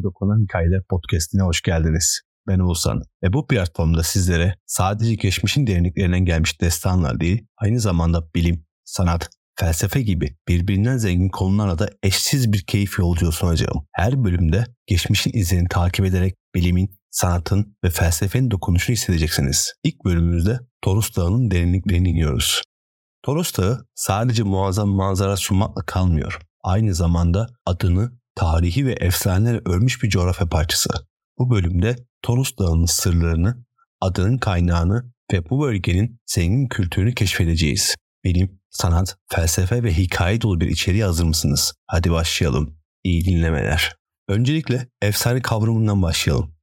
kalbime dokunan hikayeler podcastine hoş geldiniz. Ben Oğuzhan ve bu platformda sizlere sadece geçmişin derinliklerinden gelmiş destanlar değil, aynı zamanda bilim, sanat, felsefe gibi birbirinden zengin konularla da eşsiz bir keyif yolculuğu sunacağım. Her bölümde geçmişin izlerini takip ederek bilimin, sanatın ve felsefenin dokunuşunu hissedeceksiniz. İlk bölümümüzde Torus Dağı'nın derinliklerine iniyoruz. Toros Dağı sadece muazzam manzara sunmakla kalmıyor. Aynı zamanda adını tarihi ve efsanelerle örmüş bir coğrafya parçası. Bu bölümde Toros Dağı'nın sırlarını, adının kaynağını ve bu bölgenin zengin kültürünü keşfedeceğiz. Bilim, sanat, felsefe ve hikaye dolu bir içeriğe hazır mısınız? Hadi başlayalım. İyi dinlemeler. Öncelikle efsane kavramından başlayalım.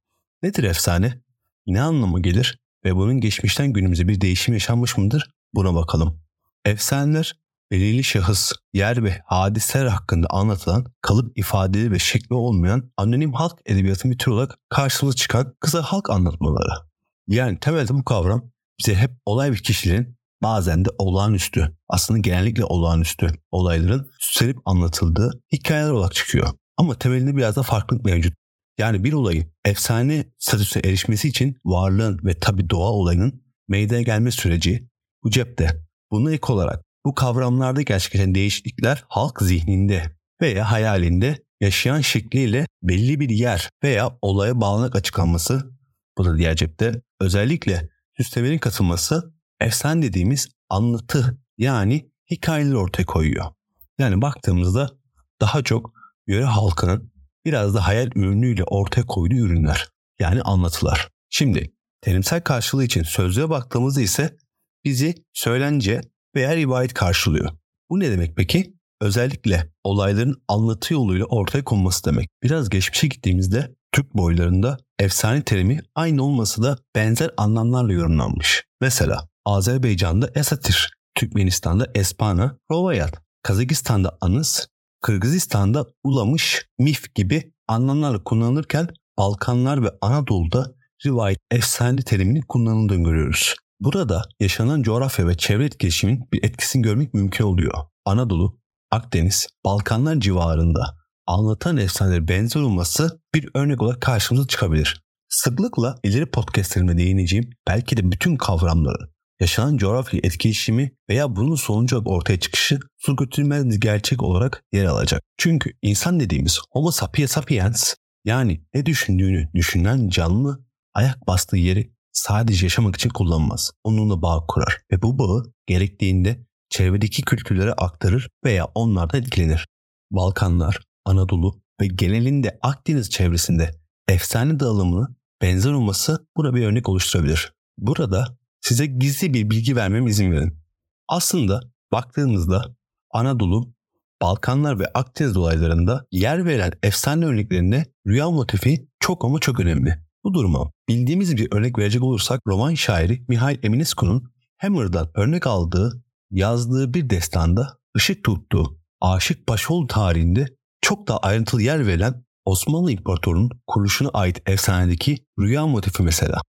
Nedir efsane? Ne anlamı gelir ve bunun geçmişten günümüze bir değişim yaşanmış mıdır? Buna bakalım. Efsaneler belirli şahıs, yer ve hadiseler hakkında anlatılan kalıp ifadeli ve şekli olmayan anonim halk edebiyatı bir tür olarak karşımıza çıkan kısa halk anlatmaları. Yani temelde bu kavram bize hep olay bir kişilerin bazen de olağanüstü, aslında genellikle olağanüstü olayların süslenip anlatıldığı hikayeler olarak çıkıyor. Ama temelinde biraz da farklılık mevcut. Yani bir olayın efsane statüse erişmesi için varlığın ve tabi doğa olayının meydana gelme süreci bu cepte. Buna ek olarak bu kavramlarda gerçekleşen değişiklikler halk zihninde veya hayalinde yaşayan şekliyle belli bir yer veya olaya bağlanarak açıklanması bu da diğer cepte özellikle süslemelerin katılması efsane dediğimiz anlatı yani hikayeler ortaya koyuyor. Yani baktığımızda daha çok yöre halkının biraz da hayal ürünüyle ortaya koyduğu ürünler yani anlatılar. Şimdi terimsel karşılığı için sözlüğe baktığımızda ise bizi söylence veya rivayet karşılıyor. Bu ne demek peki? Özellikle olayların anlatı yoluyla ortaya konması demek. Biraz geçmişe gittiğimizde Türk boylarında efsane terimi aynı olmasa da benzer anlamlarla yorumlanmış. Mesela Azerbaycan'da Esatir, Türkmenistan'da Espana, Rovayat, Kazakistan'da Anıs, Kırgızistan'da Ulamış, Mif gibi anlamlarla kullanılırken Balkanlar ve Anadolu'da rivayet efsane teriminin kullanıldığını görüyoruz. Burada yaşanan coğrafya ve çevre etkileşimin bir etkisini görmek mümkün oluyor. Anadolu, Akdeniz, Balkanlar civarında anlatan efsaneleri benzer olması bir örnek olarak karşımıza çıkabilir. Sıklıkla ileri podcastlerimde değineceğim belki de bütün kavramları, yaşanan coğrafya etkileşimi veya bunun sonucu ortaya çıkışı su götürmez gerçek olarak yer alacak. Çünkü insan dediğimiz Homo sapiens sapiens yani ne düşündüğünü düşünen canlı ayak bastığı yeri sadece yaşamak için kullanmaz. Onunla bağ kurar ve bu bağı gerektiğinde çevredeki kültürlere aktarır veya onlardan etkilenir. Balkanlar, Anadolu ve genelinde Akdeniz çevresinde efsane dağılımını benzer olması buna bir örnek oluşturabilir. Burada size gizli bir bilgi vermem izin verin. Aslında baktığınızda Anadolu, Balkanlar ve Akdeniz olaylarında yer veren efsane örneklerinde rüya motifi çok ama çok önemli. Bu duruma bildiğimiz bir örnek verecek olursak roman şairi Mihail Eminescu'nun Hammer'dan örnek aldığı, yazdığı bir destanda ışık tuttuğu Aşık Başoğlu tarihinde çok daha ayrıntılı yer verilen Osmanlı İmparatorluğu'nun kuruluşuna ait efsanedeki rüya motifi mesela.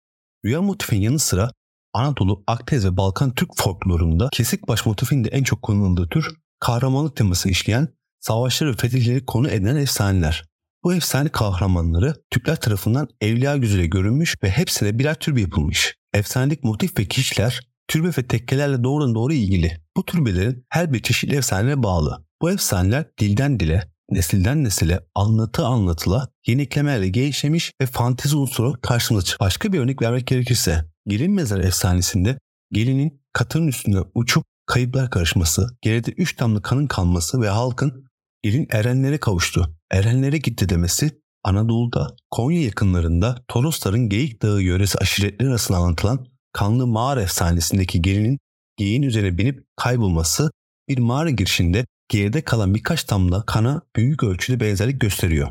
Rüya motifinin yanı sıra Anadolu, Akdeniz ve Balkan Türk folklorunda kesik baş motifinin de en çok kullanıldığı tür kahramanlık teması işleyen savaşları ve fetihleri konu edinen efsaneler. Bu efsane kahramanları Türkler tarafından evliya gözüyle görünmüş ve hepsine birer türbe yapılmış. Efsanelik motif ve kişiler türbe ve tekkelerle doğrudan doğru ilgili. Bu türbelerin her bir çeşitli efsaneye bağlı. Bu efsaneler dilden dile, nesilden nesile anlatı anlatıla yeni eklemelerle gelişmiş ve fantezi unsuru karşımıza çıkıyor. Başka bir örnek vermek gerekirse gelin mezarı efsanesinde gelinin katırın üstünde uçup kayıplar karışması, geride üç damla kanın kalması ve halkın gelin erenlere kavuştu erenlere gitti demesi Anadolu'da Konya yakınlarında Torosların Geyik Dağı yöresi aşiretleri arasında anlatılan kanlı mağara efsanesindeki gelinin geyiğin üzerine binip kaybolması bir mağara girişinde geride kalan birkaç damla kana büyük ölçüde benzerlik gösteriyor.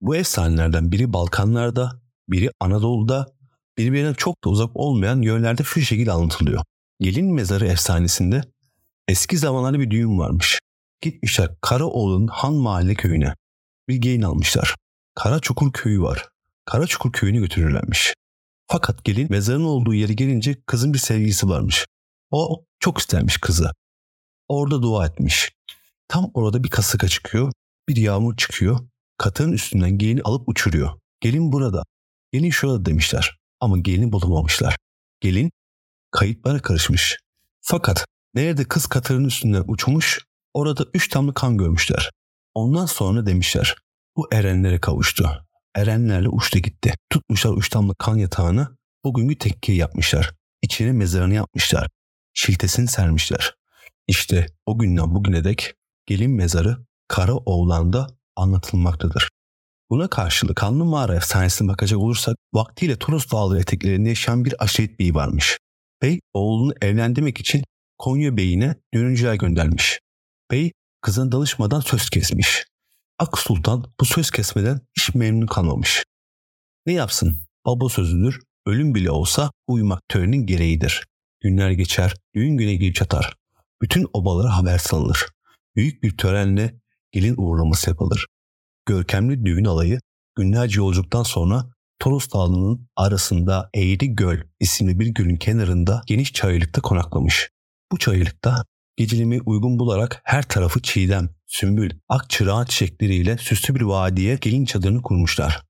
Bu efsanelerden biri Balkanlarda, biri Anadolu'da, birbirine çok da uzak olmayan yönlerde şu şekilde anlatılıyor. Gelin mezarı efsanesinde eski zamanlarda bir düğün varmış. Gitmişler Karaoğlu'nun Han Mahalle köyüne bir gelin almışlar. Karaçukur köyü var. Karaçukur köyüne götürürlermiş. Fakat gelin mezarın olduğu yere gelince kızın bir sevgilisi varmış. O çok istermiş kızı. Orada dua etmiş. Tam orada bir kasıka çıkıyor. Bir yağmur çıkıyor. katırın üstünden gelini alıp uçuruyor. Gelin burada, gelin şurada demişler ama gelini bulamamışlar. Gelin kayıplara karışmış. Fakat nerede kız katırın üstünden uçmuş orada üç damla kan görmüşler. Ondan sonra demişler bu erenlere kavuştu. Erenlerle uçtu gitti. Tutmuşlar üç damla kan yatağını bugünkü tekkeyi yapmışlar. İçine mezarını yapmışlar. Şiltesini sermişler. İşte o günden bugüne dek gelin mezarı Kara Oğlan'da anlatılmaktadır. Buna karşılık Kanlı Mağara efsanesine bakacak olursak vaktiyle Toros Dağları eteklerinde yaşayan bir aşiret beyi varmış. Bey oğlunu evlendirmek için Konya Bey'ine dönüncüler göndermiş. Bey kızına danışmadan söz kesmiş. Ak Sultan bu söz kesmeden hiç memnun kalmamış. Ne yapsın? Baba sözüdür, ölüm bile olsa uyumak törenin gereğidir. Günler geçer, düğün güne gelip çatar. Bütün obalara haber salınır. Büyük bir törenle gelin uğurlaması yapılır. Görkemli düğün alayı günlerce yolculuktan sonra Toros Dağı'nın arasında Eğri Göl isimli bir gölün kenarında geniş çayırlıkta konaklamış. Bu çayırlıkta geceliğimi uygun bularak her tarafı çiğdem, sümbül, ak çırağın çiçekleriyle süslü bir vadiye gelin çadırını kurmuşlar.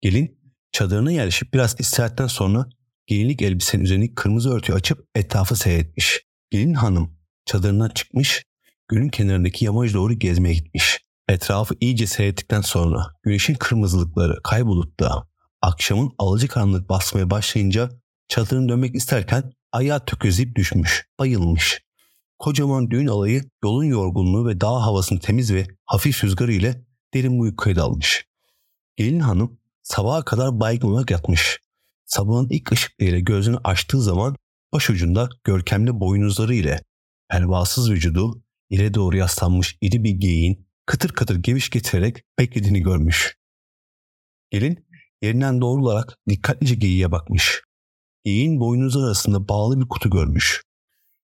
Gelin çadırına yerleşip biraz istirahatten sonra gelinlik elbisenin üzerine kırmızı örtüyü açıp etrafı seyretmiş. Gelin hanım çadırından çıkmış, gölün kenarındaki yamaca doğru gezmeye gitmiş. Etrafı iyice seyrettikten sonra güneşin kırmızılıkları kaybolup da akşamın alıcı karanlık basmaya başlayınca çadırını dönmek isterken ayağı tökezleyip düşmüş, bayılmış. Kocaman düğün alayı yolun yorgunluğu ve dağ havasının temiz ve hafif rüzgarı ile derin uykuya dalmış. Gelin hanım sabaha kadar baygın olarak yatmış. Sabahın ilk ışıklarıyla gözünü açtığı zaman başucunda görkemli boynuzları ile pervasız vücudu ileri doğru yaslanmış iri bir geyiğin kıtır kıtır geviş getirerek beklediğini görmüş. Gelin yerinden doğrularak dikkatlice geyiğe bakmış. Geyiğin boynuzları arasında bağlı bir kutu görmüş.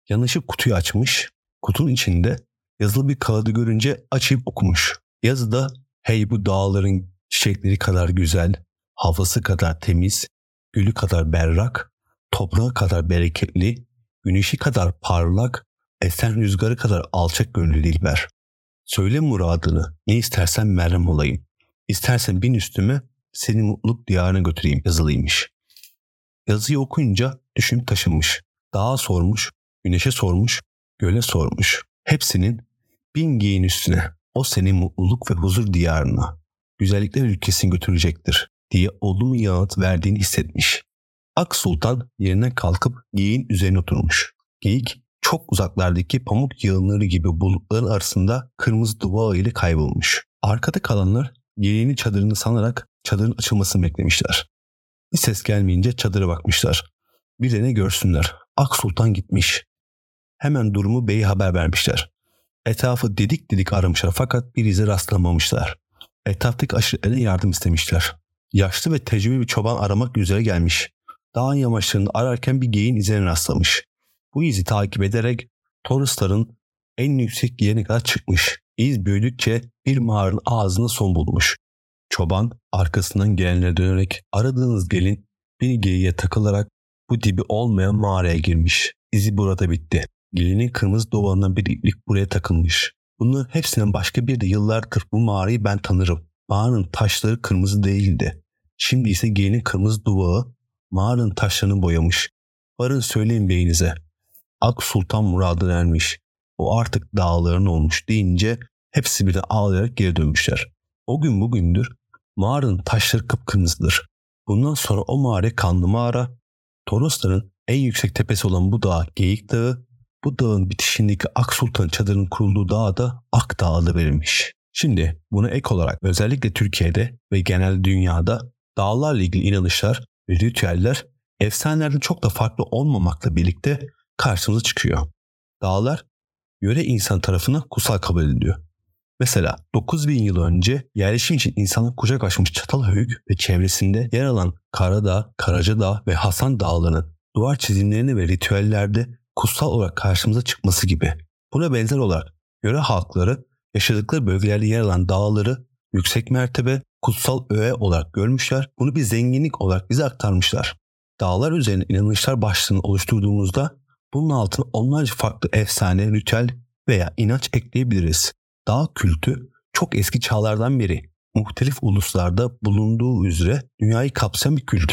Yanaşıp kutuyu açmış. Kutunun içinde yazılı bir kağıdı görünce açıp okumuş. Yazıda hey bu dağların çiçekleri kadar güzel, havası kadar temiz, gülü kadar berrak, toprağı kadar bereketli, güneşi kadar parlak, esen rüzgarı kadar alçak gönüllü Dilber. Söyle muradını, ne istersen merhem olayım. İstersen bin üstüme seni mutluluk diyarına götüreyim yazılıymış. Yazıyı okuyunca düşünüp taşınmış. Dağa sormuş, güneşe sormuş, göle sormuş. Hepsinin bin giyin üstüne o seni mutluluk ve huzur diyarına, güzellikler ülkesini götürecektir diye olumlu yanıt verdiğini hissetmiş. Ak Sultan yerine kalkıp giyin üzerine oturmuş. Geyik çok uzaklardaki pamuk yığınları gibi bulutların arasında kırmızı duvağı ile kaybolmuş. Arkada kalanlar yeğeni çadırını sanarak çadırın açılmasını beklemişler. Bir ses gelmeyince çadıra bakmışlar. Bir de ne görsünler. Ak Sultan gitmiş. Hemen durumu beye haber vermişler. Etrafı dedik dedik aramışlar fakat bir ize rastlamamışlar. Etraftaki aşiretlerine yardım istemişler. Yaşlı ve tecrübeli bir çoban aramak üzere gelmiş. Dağın yamaçlarını ararken bir geyin izine rastlamış. Bu izi takip ederek Torresların en yüksek yerine kadar çıkmış. İz büyüdükçe bir mağaranın ağzına son bulmuş. Çoban arkasından gelenlere dönerek aradığınız gelin bir geyiğe takılarak bu dibi olmayan mağaraya girmiş. İzi burada bitti. Gelinin kırmızı duvarından bir iplik buraya takılmış. Bunların hepsinden başka bir de yıllardır bu mağarayı ben tanırım. Mağaranın taşları kırmızı değildi. Şimdi ise gelinin kırmızı duvağı mağaranın taşlarını boyamış. Varın söyleyin beyinize. Ak Sultan muradına ermiş. O artık dağların olmuş deyince hepsi bir de ağlayarak geri dönmüşler. O gün bugündür mağaranın taşları kıpkırmızıdır. Bundan sonra o mağara kanlı mağara, Torosların en yüksek tepesi olan bu dağ Geyik Dağı, bu dağın bitişindeki Ak Sultan çadırının kurulduğu dağa da Ak Dağı adı verilmiş. Şimdi buna ek olarak özellikle Türkiye'de ve genel dünyada dağlarla ilgili inanışlar ve ritüeller efsanelerden çok da farklı olmamakla birlikte karşımıza çıkıyor. Dağlar yöre insan tarafından kutsal kabul ediliyor. Mesela 9000 yıl önce yerleşim için insanın kucak açmış Çatalhöyük ve çevresinde yer alan Karadağ, Karacadağ ve Hasan Dağları'nın duvar çizimlerinde ve ritüellerde kutsal olarak karşımıza çıkması gibi. Buna benzer olarak yöre halkları yaşadıkları bölgelerde yer alan dağları yüksek mertebe, kutsal öğe olarak görmüşler. Bunu bir zenginlik olarak bize aktarmışlar. Dağlar üzerine inanışlar başlığını oluşturduğumuzda bunun altına onlarca farklı efsane, ritüel veya inanç ekleyebiliriz. Dağ kültü çok eski çağlardan beri muhtelif uluslarda bulunduğu üzere dünyayı kapsayan bir kült.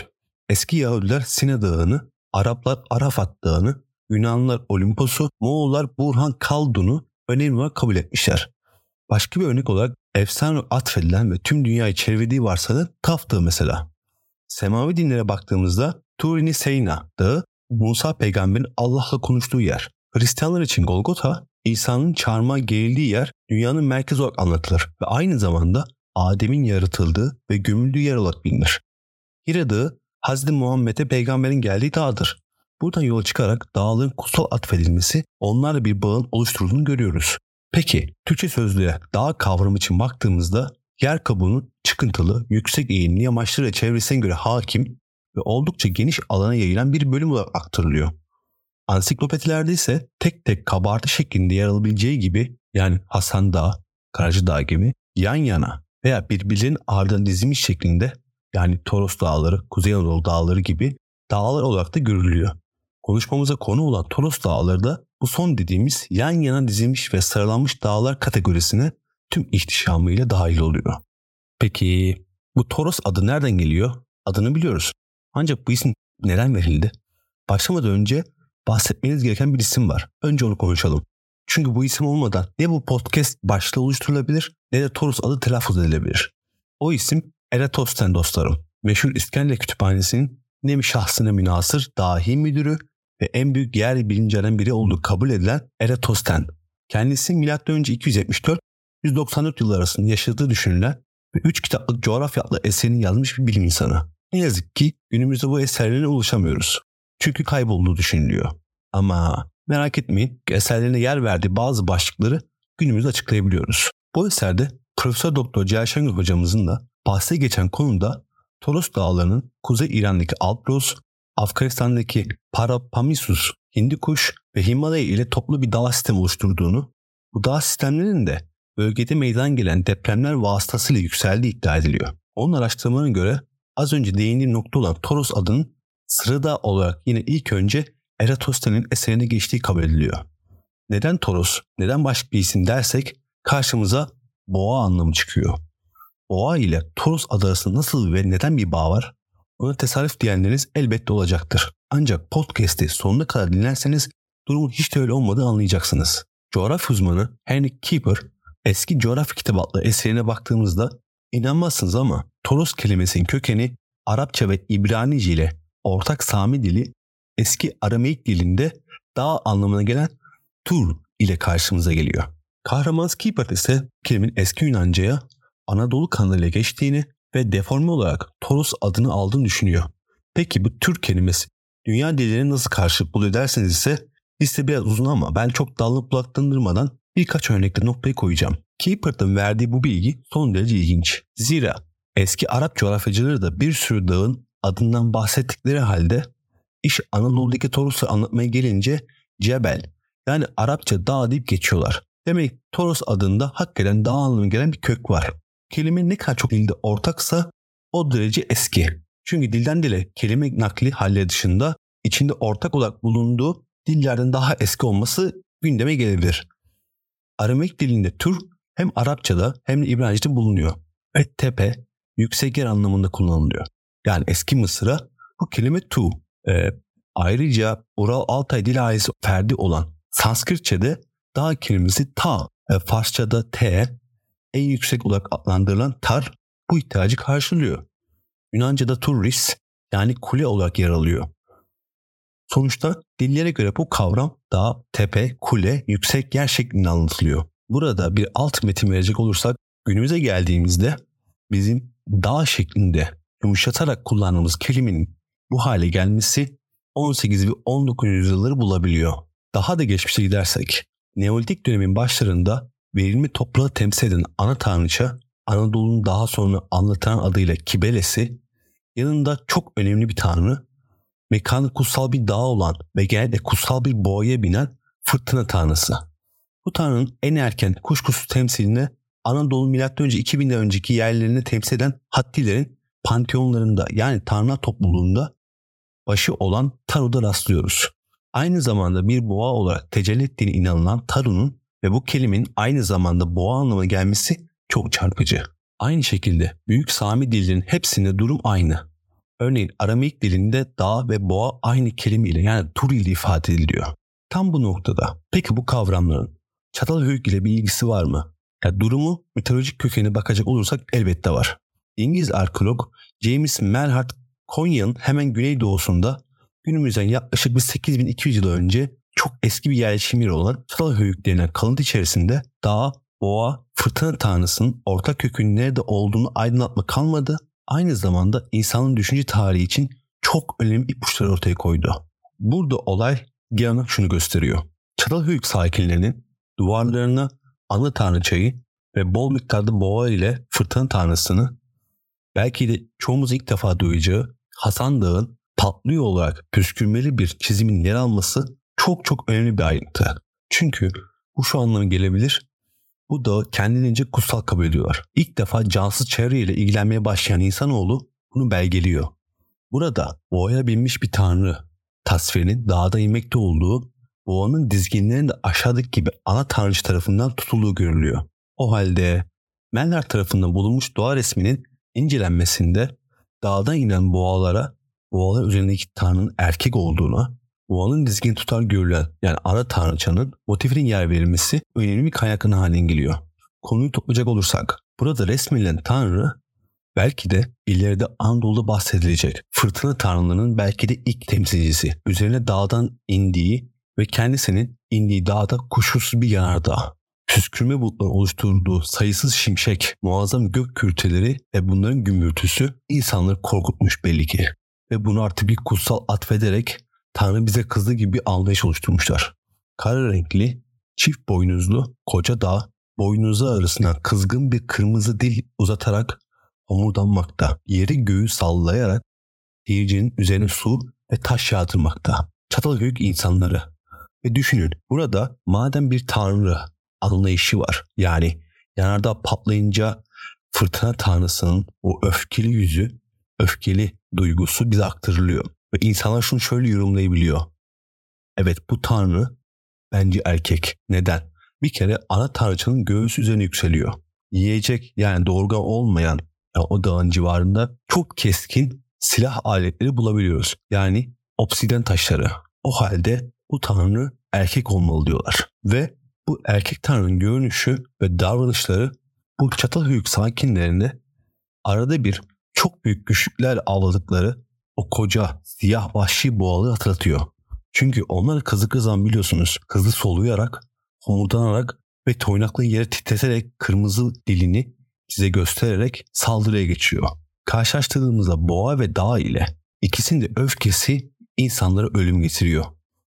Eski Yahudiler Sine Dağı'nı, Araplar Arafat Dağı'nı, Yunanlılar Olimpos'u, Moğollar Burhan Kaldun'u önemli olarak kabul etmişler. Başka bir örnek olarak efsane atfedilen ve tüm dünyayı çevrediği varsalı Kaf Dağı mesela. Semavi dinlere baktığımızda Turini Seyna Dağı Musa peygamberin Allah'la konuştuğu yer. Hristiyanlar için Golgota, İsa'nın çarmıha gerildiği yer dünyanın merkezi olarak anlatılır ve aynı zamanda Adem'in yaratıldığı ve gömüldüğü yer olarak bilinir. Hira Dağı, Hz. Muhammed'e peygamberin geldiği dağdır. Buradan yola çıkarak dağların kutsal atfedilmesi onlarla bir bağın oluşturulduğunu görüyoruz. Peki Türkçe sözlüğe dağ kavramı için baktığımızda yer kabuğunun çıkıntılı, yüksek eğimli yamaçları çevresine göre hakim ve oldukça geniş alana yayılan bir bölüm olarak aktarılıyor. Ansiklopedilerde ise tek tek kabartı şeklinde yer alabileceği gibi yani Hasan Dağı, Karacı Dağı gibi yan yana veya birbirlerinin ardına dizilmiş şeklinde yani Toros Dağları, Kuzey Anadolu Dağları gibi dağlar olarak da görülüyor. Konuşmamıza konu olan Toros Dağları da bu son dediğimiz yan yana dizilmiş ve sıralanmış dağlar kategorisine tüm ihtişamıyla dahil oluyor. Peki bu Toros adı nereden geliyor? Adını biliyoruz. Ancak bu isim neden verildi? Başlamadan önce bahsetmeniz gereken bir isim var. Önce onu konuşalım. Çünkü bu isim olmadan ne bu podcast başlığı oluşturulabilir ne de Toros adı telaffuz edilebilir. O isim Eratos'ten dostlarım. Meşhur İskender Kütüphanesi'nin nem şahsına münasır dahi müdürü ve en büyük yer bilimcilerden biri olduğu kabul edilen Eratos'ten. Kendisi M.Ö. 274 194 yılları arasında yaşadığı düşünülen ve 3 kitaplık coğrafya adlı eserini yazmış bir bilim insanı. Ne yazık ki günümüzde bu eserlerine ulaşamıyoruz. Çünkü kaybolduğu düşünülüyor. Ama merak etmeyin eserlerine yer verdiği bazı başlıkları günümüzde açıklayabiliyoruz. Bu eserde Profesör Doktor Cihal Şengül hocamızın da bahse geçen konuda Toros Dağları'nın Kuzey İran'daki Alpros, Afganistan'daki Parapamisus, Hindikuş ve Himalaya ile toplu bir dağ sistemi oluşturduğunu, bu dağ sistemlerinin de bölgede meydana gelen depremler vasıtasıyla yükseldiği iddia ediliyor. Onun araştırmalarına göre az önce değindiğim nokta olan Toros adının sırada olarak yine ilk önce Eratosthenes'in eserine geçtiği kabul ediliyor. Neden Toros, neden başka bir isim dersek karşımıza boğa anlamı çıkıyor. Boğa ile Toros adı arasında nasıl ve neden bir bağ var? Ona tesadüf diyenleriniz elbette olacaktır. Ancak podcast'i sonuna kadar dinlerseniz durumun hiç de öyle olmadığını anlayacaksınız. Coğrafya uzmanı Henry Keeper eski coğrafya kitabı adlı eserine baktığımızda inanmazsınız ama Toros kelimesinin kökeni Arapça ve İbranice ile ortak Sami dili eski Arameik dilinde dağ anlamına gelen Tur ile karşımıza geliyor. Kahraman Keeper ise kelimenin eski Yunanca'ya Anadolu kanalıyla geçtiğini ve deforme olarak Toros adını aldığını düşünüyor. Peki bu Türk kelimesi dünya dillerine nasıl karşılık buluyor derseniz ise liste biraz uzun ama ben çok dallı budaklandırmadan birkaç örnekle noktayı koyacağım. Keeper'ın verdiği bu bilgi son derece ilginç. Zira eski Arap coğrafyacıları da bir sürü dağın adından bahsettikleri halde iş Anadolu'daki Toros'u anlatmaya gelince Cebel yani Arapça dağ deyip geçiyorlar. Demek Toros adında hakikaten dağ anlamına gelen bir kök var. Kelime ne kadar çok dilde ortaksa o derece eski. Çünkü dilden dile kelime nakli halleri dışında içinde ortak olarak bulunduğu dillerden daha eski olması gündeme gelebilir. Arameik dilinde tür hem Arapçada hem de İbranice'de bulunuyor. Ve tepe, yüksek yer anlamında kullanılıyor. Yani eski Mısır'a bu kelime tu. Ee, ayrıca Ural Altay dil ailesi ferdi olan Sanskritçe'de dağ kelimesi ta, e, Farsça'da te, en yüksek olarak adlandırılan tar bu ihtiyacı karşılıyor. Yunanca'da turris yani kule olarak yer alıyor. Sonuçta dillere göre bu kavram dağ, tepe, kule, yüksek yer şeklinde anlatılıyor. Burada bir alt metin verecek olursak günümüze geldiğimizde bizim dağ şeklinde yumuşatarak kullandığımız kelimenin bu hale gelmesi 18 ve 19. yüzyılları bulabiliyor. Daha da geçmişe gidersek Neolitik dönemin başlarında verilme toprağı temsil eden ana tanrıça Anadolu'nun daha sonra anlatılan adıyla Kibelesi yanında çok önemli bir tanrı mekanı kutsal bir dağ olan ve genelde kutsal bir boğaya binen fırtına tanrısı. Bu tanrının en erken kuşkusuz temsiline Anadolu M.Ö. 2000'den önceki yerlerini temsil eden Hattilerin panteonlarında yani tanrılar topluluğunda başı olan Taru'da rastlıyoruz. Aynı zamanda bir boğa olarak tecelli ettiğine inanılan Taru'nun ve bu kelimenin aynı zamanda boğa anlamına gelmesi çok çarpıcı. Aynı şekilde büyük Sami dillerinin hepsinde durum aynı. Örneğin Aramaik dilinde dağ ve boğa aynı kelime ile yani tur ile ifade ediliyor. Tam bu noktada peki bu kavramların Çatalhöyük ile bir ilgisi var mı? Ya durumu mitolojik kökeni bakacak olursak elbette var. İngiliz arkeolog James Melhart Konya'nın hemen güneydoğusunda günümüzden yaklaşık bir 8200 yıl önce çok eski bir yerleşim yeri olan Çatalhöyük denilen kalıntı içerisinde dağ, boğa, fırtına tanrısının ortak kökünün nerede olduğunu aydınlatma kalmadı. Aynı zamanda insanın düşünce tarihi için çok önemli ipuçları ortaya koydu. Burada olay genel şunu gösteriyor. Çatalhöyük sakinlerinin duvarlarına anı tanrıçayı ve bol miktarda boğa ile fırtına tanrısını belki de çoğumuz ilk defa duyacağı Hasan Dağ'ın patlıyor olarak püskürmeli bir çizimin yer alması çok çok önemli bir ayrıntı. Çünkü bu şu anlamı gelebilir. Bu dağı kendilerince kutsal kabul ediyorlar. İlk defa cansız çevre ile ilgilenmeye başlayan insanoğlu bunu belgeliyor. Burada boğaya binmiş bir tanrı tasvirinin dağda inmekte olduğu boğanın dizginlerinin de aşağıdaki gibi ana tanrıcı tarafından tutulduğu görülüyor. O halde Menler tarafından bulunmuş doğa resminin incelenmesinde dağdan inen boğalara boğalar üzerindeki tanrının erkek olduğunu, boğanın dizgin tutar görülen yani ana tanrıçanın motifinin yer verilmesi önemli bir kaynakın haline geliyor. Konuyu toplayacak olursak burada resmedilen tanrı belki de ileride Anadolu'da bahsedilecek fırtına tanrılarının belki de ilk temsilcisi. Üzerine dağdan indiği ve kendisinin indiği dağda kuşusuz bir yanardağ. Püskürme bulutları oluşturduğu sayısız şimşek, muazzam gök kürteleri ve bunların gümürtüsü insanları korkutmuş belli ki. Ve bunu artık bir kutsal atfederek Tanrı bize kızdı gibi bir anlayış oluşturmuşlar. Kara renkli, çift boynuzlu, koca dağ, boynuzu arasına kızgın bir kırmızı dil uzatarak homurdanmakta. Yeri göğü sallayarak seyircinin üzerine su ve taş yağdırmakta. Çatalhöyük insanları. Ve düşünün burada madem bir tanrı anlayışı var. Yani yanardağ patlayınca fırtına tanrısının o öfkeli yüzü, öfkeli duygusu bize aktarılıyor. Ve insanlar şunu şöyle yorumlayabiliyor. Evet bu tanrı bence erkek. Neden? Bir kere ana tanrıçanın göğüs üzerine yükseliyor. Yiyecek yani doğurgan olmayan yani o dağın civarında çok keskin silah aletleri bulabiliyoruz. Yani obsiden taşları. O halde bu tanrı erkek olmalı diyorlar. Ve bu erkek tanrının görünüşü ve davranışları bu Çatalhöyük sakinlerinde arada bir çok büyük güçlükler avladıkları o koca siyah vahşi boğalı hatırlatıyor. Çünkü onlar kızı zaman biliyorsunuz hızlı soluyarak, homurdanarak ve toynaklı yere titreterek kırmızı dilini size göstererek saldırıya geçiyor. Karşılaştırdığımızda boğa ve dağ ile ikisinin de öfkesi insanlara ölüm getiriyor.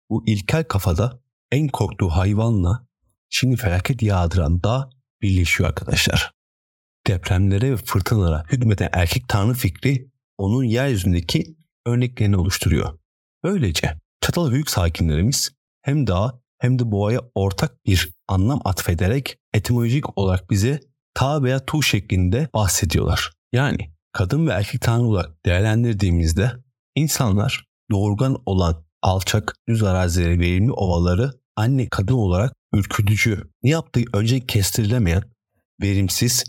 Bu ilkel kafada en korktuğu hayvanla şimdi felaket yağdıran dağ birleşiyor arkadaşlar. Depremlere ve fırtınalara hükmeden erkek tanrı fikri onun yeryüzündeki örneklerini oluşturuyor. Böylece Çatal büyük sakinlerimiz hem dağ hem de boğaya ortak bir anlam atfederek etimolojik olarak bize ta veya tu şeklinde bahsediyorlar. Yani kadın ve erkek tanrı olarak değerlendirdiğimizde insanlar doğurgan olan alçak düz arazileri verimli ovaları anne kadın olarak ürkütücü, ne yaptığı önce kestirilemeyen, verimsiz,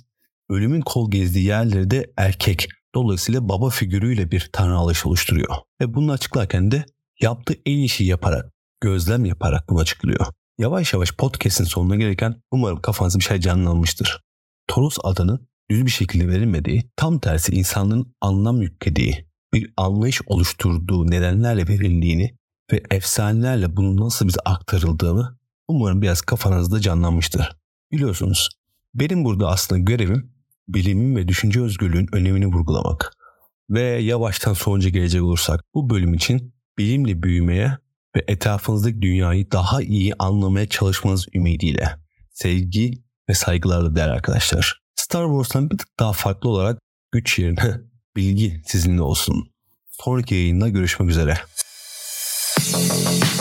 ölümün kol gezdiği yerleri de erkek, dolayısıyla baba figürüyle bir tanrı alış oluşturuyor. Ve bunu açıklarken de yaptığı en iyi şeyi yaparak, gözlem yaparak bunu açıklıyor. Yavaş yavaş podcast'in sonuna gelirken umarım kafanızda bir şey canlanmıştır. Toros adının düz bir şekilde verilmediği, tam tersi insanlığın anlam yüklediği, bir anlayış oluşturduğu nedenlerle verildiğini ve efsanelerle bunun nasıl bize aktarıldığını umarım biraz kafanızda canlanmıştır. Biliyorsunuz benim burada aslında görevim bilimin ve düşünce özgürlüğün önemini vurgulamak. Ve yavaştan sonuca gelecek olursak bu bölüm için bilimle büyümeye ve etrafınızdaki dünyayı daha iyi anlamaya çalışmanız ümidiyle. Sevgi ve saygılarla değerli arkadaşlar. Star Wars'tan bir tık daha farklı olarak güç yerine bilgi sizinle olsun. Sonraki yayında görüşmek üzere. Thank you.